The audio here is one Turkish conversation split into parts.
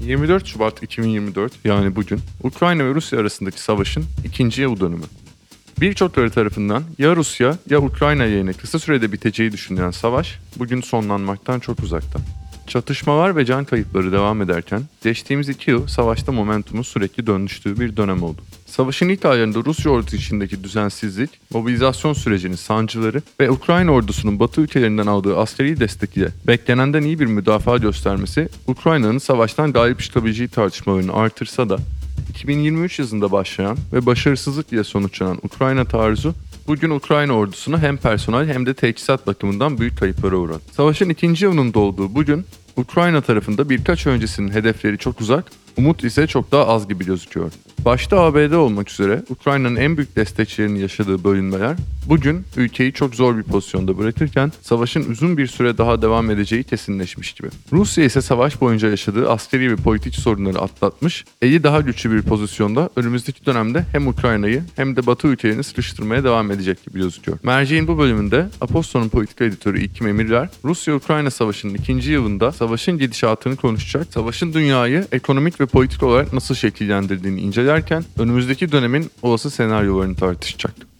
24 Şubat 2024 yani bugün Ukrayna ve Rusya arasındaki savaşın ikinci yıl dönümü. Birçokları tarafından ya Rusya ya Ukrayna yerine kısa sürede biteceği düşünülen savaş bugün sonlanmaktan çok uzakta. Çatışmalar ve can kayıpları devam ederken geçtiğimiz iki yıl savaşta momentumun sürekli dönüştüğü bir dönem oldu. Savaşın ilk aylarında Rusya ordusu içindeki düzensizlik, mobilizasyon sürecinin sancıları ve Ukrayna ordusunun Batı ülkelerinden aldığı askeri destek ile beklenenden iyi bir müdafaa göstermesi Ukrayna'nın savaştan galip çıkabileceği tartışmalarını artırsa da 2023 yazında başlayan ve başarısızlık ile sonuçlanan Ukrayna taarruzu bugün Ukrayna ordusunu hem personel hem de teçhizat bakımından büyük kayıplara uğradı. Savaşın ikinci yılının dolduğu bugün Ukrayna tarafında birkaç öncesinin hedefleri çok uzak, umut ise çok daha az gibi gözüküyor. Başta ABD olmak üzere Ukrayna'nın en büyük destekçilerinin yaşadığı bölünmeler bugün ülkeyi çok zor bir pozisyonda bırakırken savaşın uzun bir süre daha devam edeceği kesinleşmiş gibi. Rusya ise savaş boyunca yaşadığı askeri ve politik sorunları atlatmış, eli daha güçlü bir pozisyonda önümüzdeki dönemde hem Ukrayna'yı hem de Batı ülkelerini sıkıştırmaya devam edecek gibi gözüküyor. Merceğin bu bölümünde Aposto'nun politika editörü İlkim Emirler, Rusya-Ukrayna savaşının ikinci yılında savaşın gidişatını konuşacak, savaşın dünyayı ekonomik ve politik olarak nasıl şekillendirdiğini incelerken önümüzdeki dönemin olası senaryolarını tartışacak.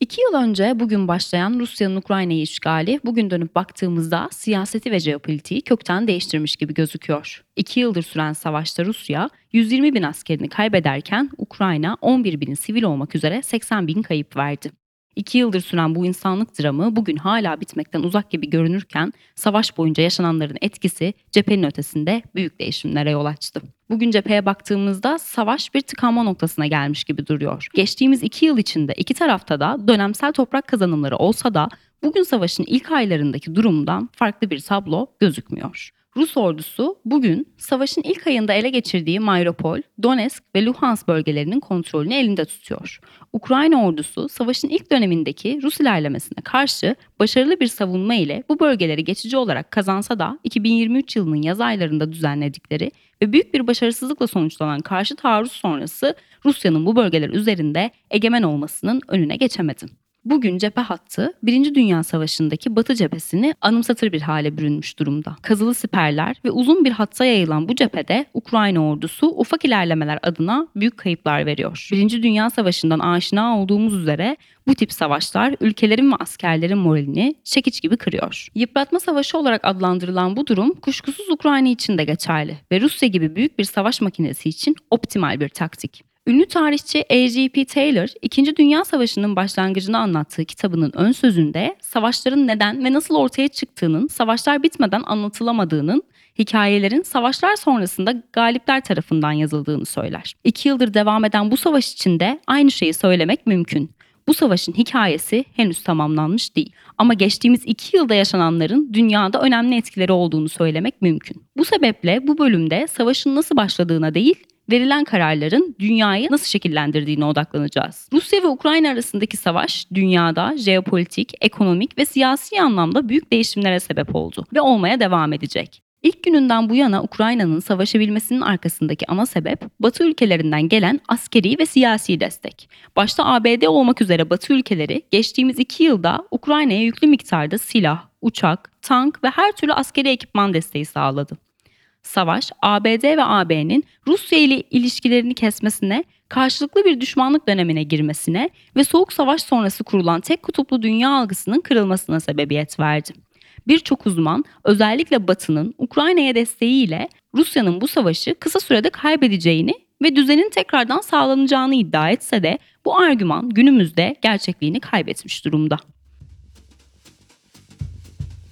İki yıl önce bugün başlayan Rusya'nın Ukrayna'yı işgali bugün dönüp baktığımızda siyaseti ve jeopolitiği kökten değiştirmiş gibi gözüküyor. İki yıldır süren savaşta Rusya 120 bin askerini kaybederken Ukrayna 11 bin sivil olmak üzere 80 bin kayıp verdi. İki yıldır süren bu insanlık dramı bugün hala bitmekten uzak gibi görünürken savaş boyunca yaşananların etkisi cephenin ötesinde büyük değişimlere yol açtı. Bugün cepheye baktığımızda savaş bir tıkanma noktasına gelmiş gibi duruyor. Geçtiğimiz iki yıl içinde iki tarafta da dönemsel toprak kazanımları olsa da bugün savaşın ilk aylarındaki durumdan farklı bir tablo gözükmüyor. Rus ordusu bugün savaşın ilk ayında ele geçirdiği Mariupol, Donetsk ve Luhansk bölgelerinin kontrolünü elinde tutuyor. Ukrayna ordusu savaşın ilk dönemindeki Rus ilerlemesine karşı başarılı bir savunma ile bu bölgeleri geçici olarak kazansa da 2023 yılının yaz aylarında düzenledikleri ve büyük bir başarısızlıkla sonuçlanan karşı taarruz sonrası Rusya'nın bu bölgeler üzerinde egemen olmasının önüne geçemedi bugün cephe hattı Birinci Dünya Savaşı'ndaki Batı cephesini anımsatır bir hale bürünmüş durumda. Kazılı siperler ve uzun bir hatta yayılan bu cephede Ukrayna ordusu ufak ilerlemeler adına büyük kayıplar veriyor. Birinci Dünya Savaşı'ndan aşina olduğumuz üzere bu tip savaşlar ülkelerin ve askerlerin moralini çekiç gibi kırıyor. Yıpratma savaşı olarak adlandırılan bu durum kuşkusuz Ukrayna için de geçerli ve Rusya gibi büyük bir savaş makinesi için optimal bir taktik. Ünlü tarihçi A.G.P. Taylor, İkinci Dünya Savaşı'nın başlangıcını anlattığı kitabının ön sözünde savaşların neden ve nasıl ortaya çıktığının savaşlar bitmeden anlatılamadığının, hikayelerin savaşlar sonrasında galipler tarafından yazıldığını söyler. İki yıldır devam eden bu savaş içinde aynı şeyi söylemek mümkün. Bu savaşın hikayesi henüz tamamlanmış değil. Ama geçtiğimiz iki yılda yaşananların dünyada önemli etkileri olduğunu söylemek mümkün. Bu sebeple bu bölümde savaşın nasıl başladığına değil, verilen kararların dünyayı nasıl şekillendirdiğine odaklanacağız. Rusya ve Ukrayna arasındaki savaş dünyada jeopolitik, ekonomik ve siyasi anlamda büyük değişimlere sebep oldu ve olmaya devam edecek. İlk gününden bu yana Ukrayna'nın savaşabilmesinin arkasındaki ana sebep Batı ülkelerinden gelen askeri ve siyasi destek. Başta ABD olmak üzere Batı ülkeleri geçtiğimiz iki yılda Ukrayna'ya yüklü miktarda silah, uçak, tank ve her türlü askeri ekipman desteği sağladı savaş ABD ve AB'nin Rusya ile ilişkilerini kesmesine, karşılıklı bir düşmanlık dönemine girmesine ve Soğuk Savaş sonrası kurulan tek kutuplu dünya algısının kırılmasına sebebiyet verdi. Birçok uzman özellikle Batı'nın Ukrayna'ya desteğiyle Rusya'nın bu savaşı kısa sürede kaybedeceğini ve düzenin tekrardan sağlanacağını iddia etse de bu argüman günümüzde gerçekliğini kaybetmiş durumda.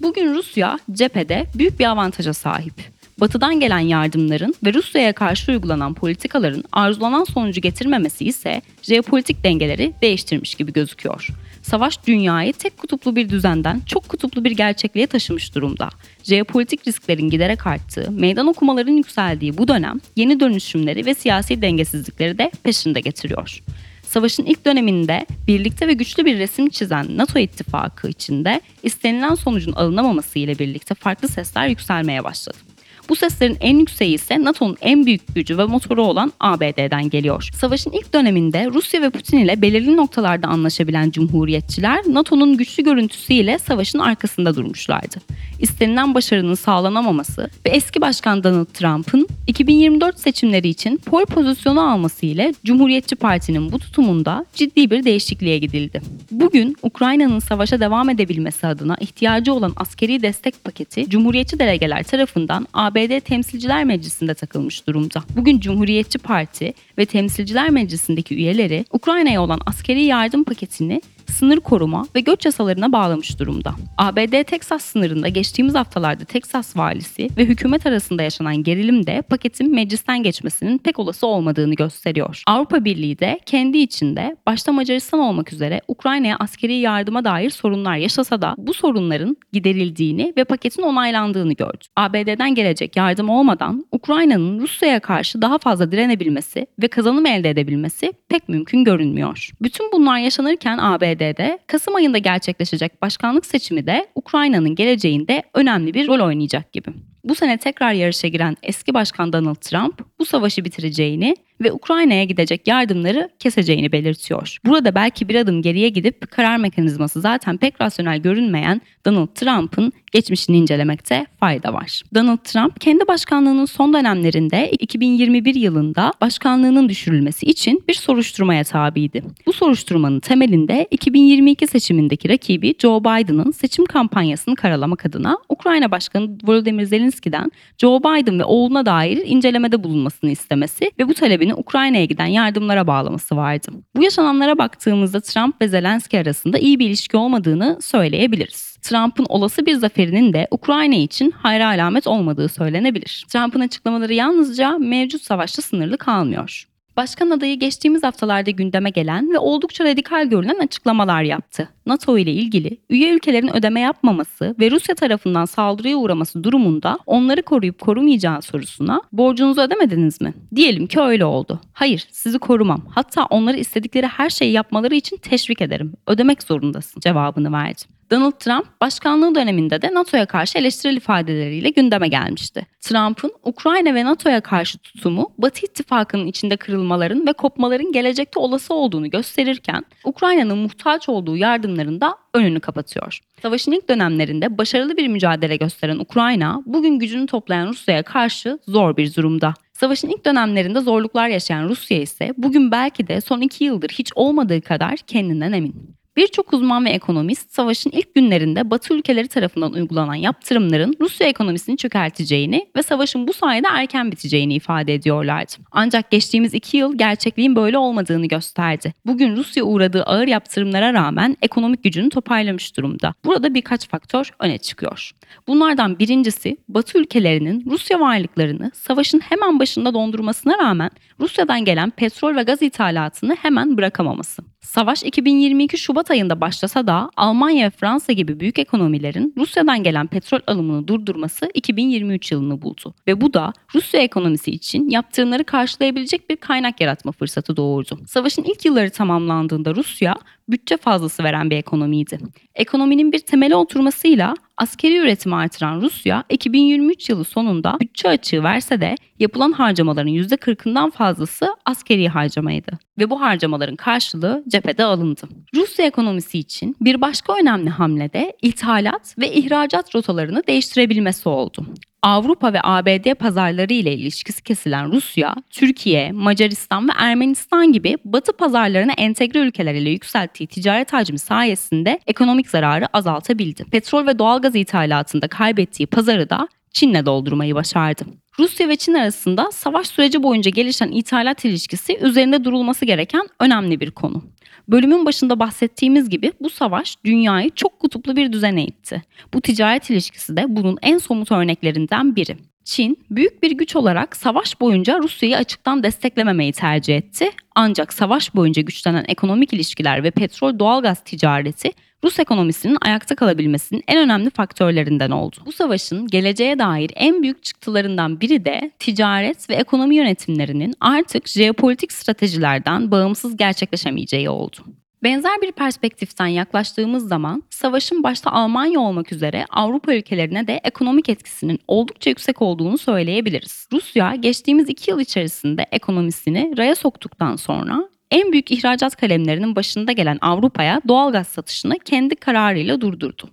Bugün Rusya cephede büyük bir avantaja sahip. Batı'dan gelen yardımların ve Rusya'ya karşı uygulanan politikaların arzulanan sonucu getirmemesi ise jeopolitik dengeleri değiştirmiş gibi gözüküyor. Savaş dünyayı tek kutuplu bir düzenden çok kutuplu bir gerçekliğe taşımış durumda. Jeopolitik risklerin giderek arttığı, meydan okumaların yükseldiği bu dönem yeni dönüşümleri ve siyasi dengesizlikleri de peşinde getiriyor. Savaşın ilk döneminde birlikte ve güçlü bir resim çizen NATO ittifakı içinde istenilen sonucun alınamaması ile birlikte farklı sesler yükselmeye başladı. Bu seslerin en yükseği ise NATO'nun en büyük gücü ve motoru olan ABD'den geliyor. Savaşın ilk döneminde Rusya ve Putin ile belirli noktalarda anlaşabilen cumhuriyetçiler NATO'nun güçlü görüntüsüyle savaşın arkasında durmuşlardı. İstenilen başarının sağlanamaması ve eski başkan Donald Trump'ın 2024 seçimleri için pol pozisyonu alması ile Cumhuriyetçi Parti'nin bu tutumunda ciddi bir değişikliğe gidildi. Bugün Ukrayna'nın savaşa devam edebilmesi adına ihtiyacı olan askeri destek paketi Cumhuriyetçi delegeler tarafından ABD Temsilciler Meclisi'nde takılmış durumda. Bugün Cumhuriyetçi Parti ve Temsilciler Meclisi'ndeki üyeleri Ukrayna'ya olan askeri yardım paketini sınır koruma ve göç yasalarına bağlamış durumda. ABD Teksas sınırında geçtiğimiz haftalarda Teksas valisi ve hükümet arasında yaşanan gerilim de paketin meclisten geçmesinin pek olası olmadığını gösteriyor. Avrupa Birliği de kendi içinde başta Macaristan olmak üzere Ukrayna'ya askeri yardıma dair sorunlar yaşasa da bu sorunların giderildiğini ve paketin onaylandığını gördü. ABD'den gelecek yardım olmadan Ukrayna'nın Rusya'ya karşı daha fazla direnebilmesi ve kazanım elde edebilmesi pek mümkün görünmüyor. Bütün bunlar yaşanırken ABD ABD'de Kasım ayında gerçekleşecek başkanlık seçimi de Ukrayna'nın geleceğinde önemli bir rol oynayacak gibi. Bu sene tekrar yarışa giren eski başkan Donald Trump bu savaşı bitireceğini ve Ukrayna'ya gidecek yardımları keseceğini belirtiyor. Burada belki bir adım geriye gidip karar mekanizması zaten pek rasyonel görünmeyen Donald Trump'ın geçmişini incelemekte fayda var. Donald Trump kendi başkanlığının son dönemlerinde 2021 yılında başkanlığının düşürülmesi için bir soruşturmaya tabiydi. Bu soruşturmanın temelinde 2022 seçimindeki rakibi Joe Biden'ın seçim kampanyasını karalamak adına Ukrayna Başkanı Volodymyr Zelenski'den Joe Biden ve oğluna dair incelemede bulunmasını istemesi ve bu talebini Ukrayna'ya giden yardımlara bağlaması vardı. Bu yaşananlara baktığımızda Trump ve Zelenski arasında iyi bir ilişki olmadığını söyleyebiliriz. Trump'ın olası bir zaferinin de Ukrayna için hayra alamet olmadığı söylenebilir. Trump'ın açıklamaları yalnızca mevcut savaşta sınırlı kalmıyor. Başkan adayı geçtiğimiz haftalarda gündeme gelen ve oldukça radikal görülen açıklamalar yaptı. NATO ile ilgili üye ülkelerin ödeme yapmaması ve Rusya tarafından saldırıya uğraması durumunda onları koruyup korumayacağı sorusuna borcunuzu ödemediniz mi? Diyelim ki öyle oldu. Hayır, sizi korumam. Hatta onları istedikleri her şeyi yapmaları için teşvik ederim. Ödemek zorundasın cevabını verdi. Donald Trump başkanlığı döneminde de NATO'ya karşı eleştirel ifadeleriyle gündeme gelmişti. Trump'ın Ukrayna ve NATO'ya karşı tutumu Batı ittifakının içinde kırılmaların ve kopmaların gelecekte olası olduğunu gösterirken Ukrayna'nın muhtaç olduğu yardımların da önünü kapatıyor. Savaşın ilk dönemlerinde başarılı bir mücadele gösteren Ukrayna bugün gücünü toplayan Rusya'ya karşı zor bir durumda. Savaşın ilk dönemlerinde zorluklar yaşayan Rusya ise bugün belki de son iki yıldır hiç olmadığı kadar kendinden emin. Birçok uzman ve ekonomist savaşın ilk günlerinde Batı ülkeleri tarafından uygulanan yaptırımların Rusya ekonomisini çökerteceğini ve savaşın bu sayede erken biteceğini ifade ediyorlardı. Ancak geçtiğimiz iki yıl gerçekliğin böyle olmadığını gösterdi. Bugün Rusya uğradığı ağır yaptırımlara rağmen ekonomik gücünü toparlamış durumda. Burada birkaç faktör öne çıkıyor. Bunlardan birincisi Batı ülkelerinin Rusya varlıklarını savaşın hemen başında dondurmasına rağmen Rusya'dan gelen petrol ve gaz ithalatını hemen bırakamaması. Savaş 2022 Şubat ayında başlasa da Almanya ve Fransa gibi büyük ekonomilerin Rusya'dan gelen petrol alımını durdurması 2023 yılını buldu. Ve bu da Rusya ekonomisi için yaptırımları karşılayabilecek bir kaynak yaratma fırsatı doğurdu. Savaşın ilk yılları tamamlandığında Rusya bütçe fazlası veren bir ekonomiydi. Ekonominin bir temeli oturmasıyla askeri üretimi artıran Rusya 2023 yılı sonunda bütçe açığı verse de yapılan harcamaların %40'ından fazlası askeri harcamaydı ve bu harcamaların karşılığı cephede alındı. Rusya ekonomisi için bir başka önemli hamle de ithalat ve ihracat rotalarını değiştirebilmesi oldu. Avrupa ve ABD pazarları ile ilişkisi kesilen Rusya, Türkiye, Macaristan ve Ermenistan gibi Batı pazarlarına entegre ülkeler ile yükselttiği ticaret hacmi sayesinde ekonomik zararı azaltabildi. Petrol ve doğalgaz ithalatında kaybettiği pazarı da Çin'le doldurmayı başardı. Rusya ve Çin arasında savaş süreci boyunca gelişen ithalat ilişkisi üzerinde durulması gereken önemli bir konu. Bölümün başında bahsettiğimiz gibi bu savaş dünyayı çok kutuplu bir düzene itti. Bu ticaret ilişkisi de bunun en somut örneklerinden biri. Çin büyük bir güç olarak savaş boyunca Rusya'yı açıktan desteklememeyi tercih etti. Ancak savaş boyunca güçlenen ekonomik ilişkiler ve petrol doğalgaz ticareti Rus ekonomisinin ayakta kalabilmesinin en önemli faktörlerinden oldu. Bu savaşın geleceğe dair en büyük çıktılarından biri de ticaret ve ekonomi yönetimlerinin artık jeopolitik stratejilerden bağımsız gerçekleşemeyeceği oldu. Benzer bir perspektiften yaklaştığımız zaman savaşın başta Almanya olmak üzere Avrupa ülkelerine de ekonomik etkisinin oldukça yüksek olduğunu söyleyebiliriz. Rusya geçtiğimiz iki yıl içerisinde ekonomisini raya soktuktan sonra en büyük ihracat kalemlerinin başında gelen Avrupa'ya doğal gaz satışını kendi kararıyla durdurdu.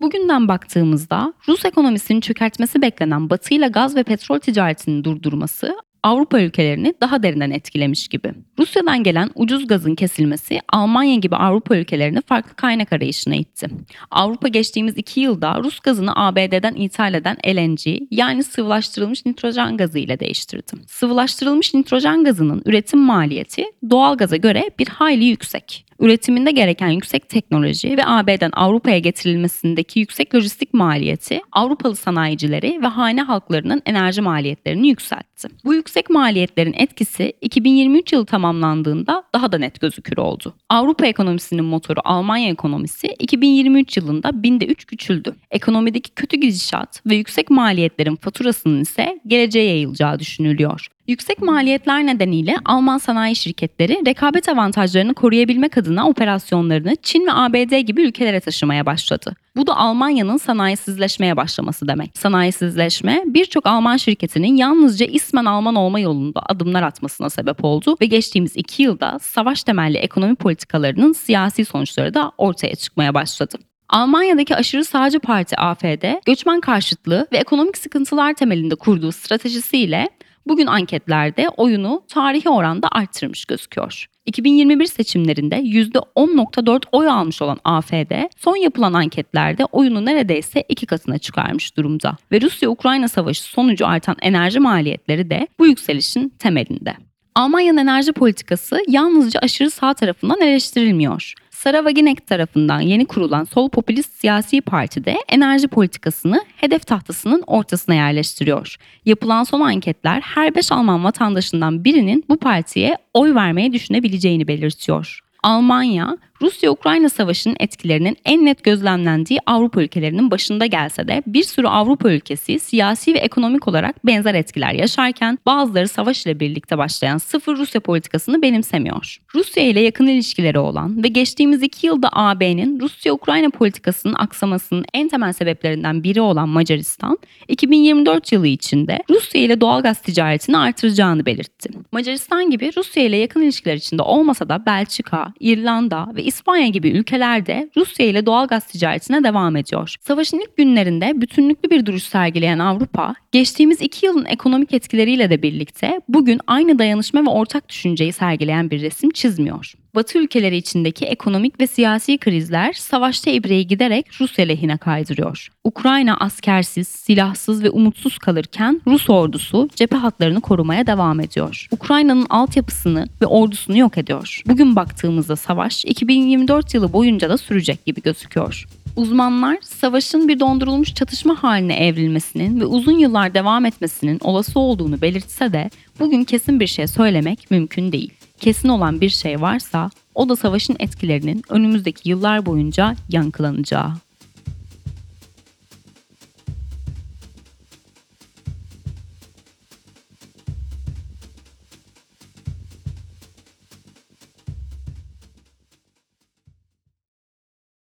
Bugünden baktığımızda Rus ekonomisinin çökertmesi beklenen Batı ile gaz ve petrol ticaretinin durdurması Avrupa ülkelerini daha derinden etkilemiş gibi. Rusya'dan gelen ucuz gazın kesilmesi Almanya gibi Avrupa ülkelerini farklı kaynak arayışına itti. Avrupa geçtiğimiz iki yılda Rus gazını ABD'den ithal eden LNG yani sıvılaştırılmış nitrojen gazı ile değiştirdi. Sıvılaştırılmış nitrojen gazının üretim maliyeti doğal gaza göre bir hayli yüksek üretiminde gereken yüksek teknoloji ve AB'den Avrupa'ya getirilmesindeki yüksek lojistik maliyeti Avrupalı sanayicileri ve hane halklarının enerji maliyetlerini yükseltti. Bu yüksek maliyetlerin etkisi 2023 yılı tamamlandığında daha da net gözükür oldu. Avrupa ekonomisinin motoru Almanya ekonomisi 2023 yılında binde 3 küçüldü. Ekonomideki kötü gidişat ve yüksek maliyetlerin faturasının ise geleceğe yayılacağı düşünülüyor. Yüksek maliyetler nedeniyle Alman sanayi şirketleri rekabet avantajlarını koruyabilmek adına operasyonlarını Çin ve ABD gibi ülkelere taşımaya başladı. Bu da Almanya'nın sanayisizleşmeye başlaması demek. Sanayisizleşme birçok Alman şirketinin yalnızca ismen Alman olma yolunda adımlar atmasına sebep oldu ve geçtiğimiz iki yılda savaş temelli ekonomi politikalarının siyasi sonuçları da ortaya çıkmaya başladı. Almanya'daki aşırı sağcı parti AFD, göçmen karşıtlığı ve ekonomik sıkıntılar temelinde kurduğu stratejisiyle bugün anketlerde oyunu tarihi oranda arttırmış gözüküyor. 2021 seçimlerinde %10.4 oy almış olan AFD son yapılan anketlerde oyunu neredeyse iki katına çıkarmış durumda. Ve Rusya-Ukrayna savaşı sonucu artan enerji maliyetleri de bu yükselişin temelinde. Almanya'nın enerji politikası yalnızca aşırı sağ tarafından eleştirilmiyor. Sara Wagenknecht tarafından yeni kurulan sol popülist siyasi partide enerji politikasını hedef tahtasının ortasına yerleştiriyor. Yapılan son anketler her 5 Alman vatandaşından birinin bu partiye oy vermeyi düşünebileceğini belirtiyor. Almanya, Rusya-Ukrayna savaşının etkilerinin en net gözlemlendiği Avrupa ülkelerinin başında gelse de bir sürü Avrupa ülkesi siyasi ve ekonomik olarak benzer etkiler yaşarken bazıları savaş ile birlikte başlayan sıfır Rusya politikasını benimsemiyor. Rusya ile yakın ilişkileri olan ve geçtiğimiz iki yılda AB'nin Rusya-Ukrayna politikasının aksamasının en temel sebeplerinden biri olan Macaristan, 2024 yılı içinde Rusya ile doğalgaz ticaretini artıracağını belirtti. Macaristan gibi Rusya ile yakın ilişkiler içinde olmasa da Belçika, İrlanda ve İspanya gibi ülkelerde Rusya ile doğal gaz ticaretine devam ediyor. Savaşın ilk günlerinde bütünlüklü bir duruş sergileyen Avrupa, geçtiğimiz iki yılın ekonomik etkileriyle de birlikte bugün aynı dayanışma ve ortak düşünceyi sergileyen bir resim çizmiyor. Batı ülkeleri içindeki ekonomik ve siyasi krizler savaşta ibreyi giderek Rusya lehine kaydırıyor. Ukrayna askersiz, silahsız ve umutsuz kalırken Rus ordusu cephe hatlarını korumaya devam ediyor. Ukrayna'nın altyapısını ve ordusunu yok ediyor. Bugün baktığımızda savaş 2024 yılı boyunca da sürecek gibi gözüküyor. Uzmanlar savaşın bir dondurulmuş çatışma haline evrilmesinin ve uzun yıllar devam etmesinin olası olduğunu belirtse de bugün kesin bir şey söylemek mümkün değil. Kesin olan bir şey varsa o da savaşın etkilerinin önümüzdeki yıllar boyunca yankılanacağı.